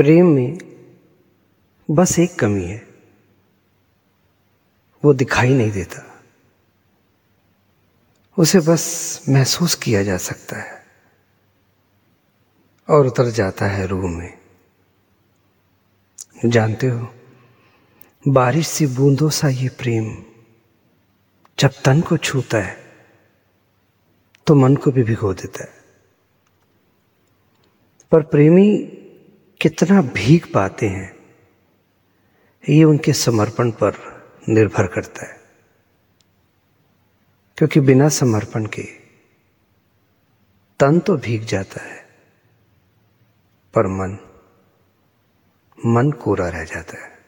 प्रेम में बस एक कमी है। वो दिखाई नहीं देता। उसे बस महसूस किया जा सकता है। और उतर जाता है रूह में। जानते हो, बारिश सी बूंदों सा ये प्रेम जब तन को छूता है तो मन को भी भिगो देता है। पर प्रेमी कितना भीख पाते हैं, ये उनके समर्पण पर निर्भर करता है। क्योंकि बिना समर्पण के तन तो भीग जाता है, पर मन मन कोरा रह जाता है।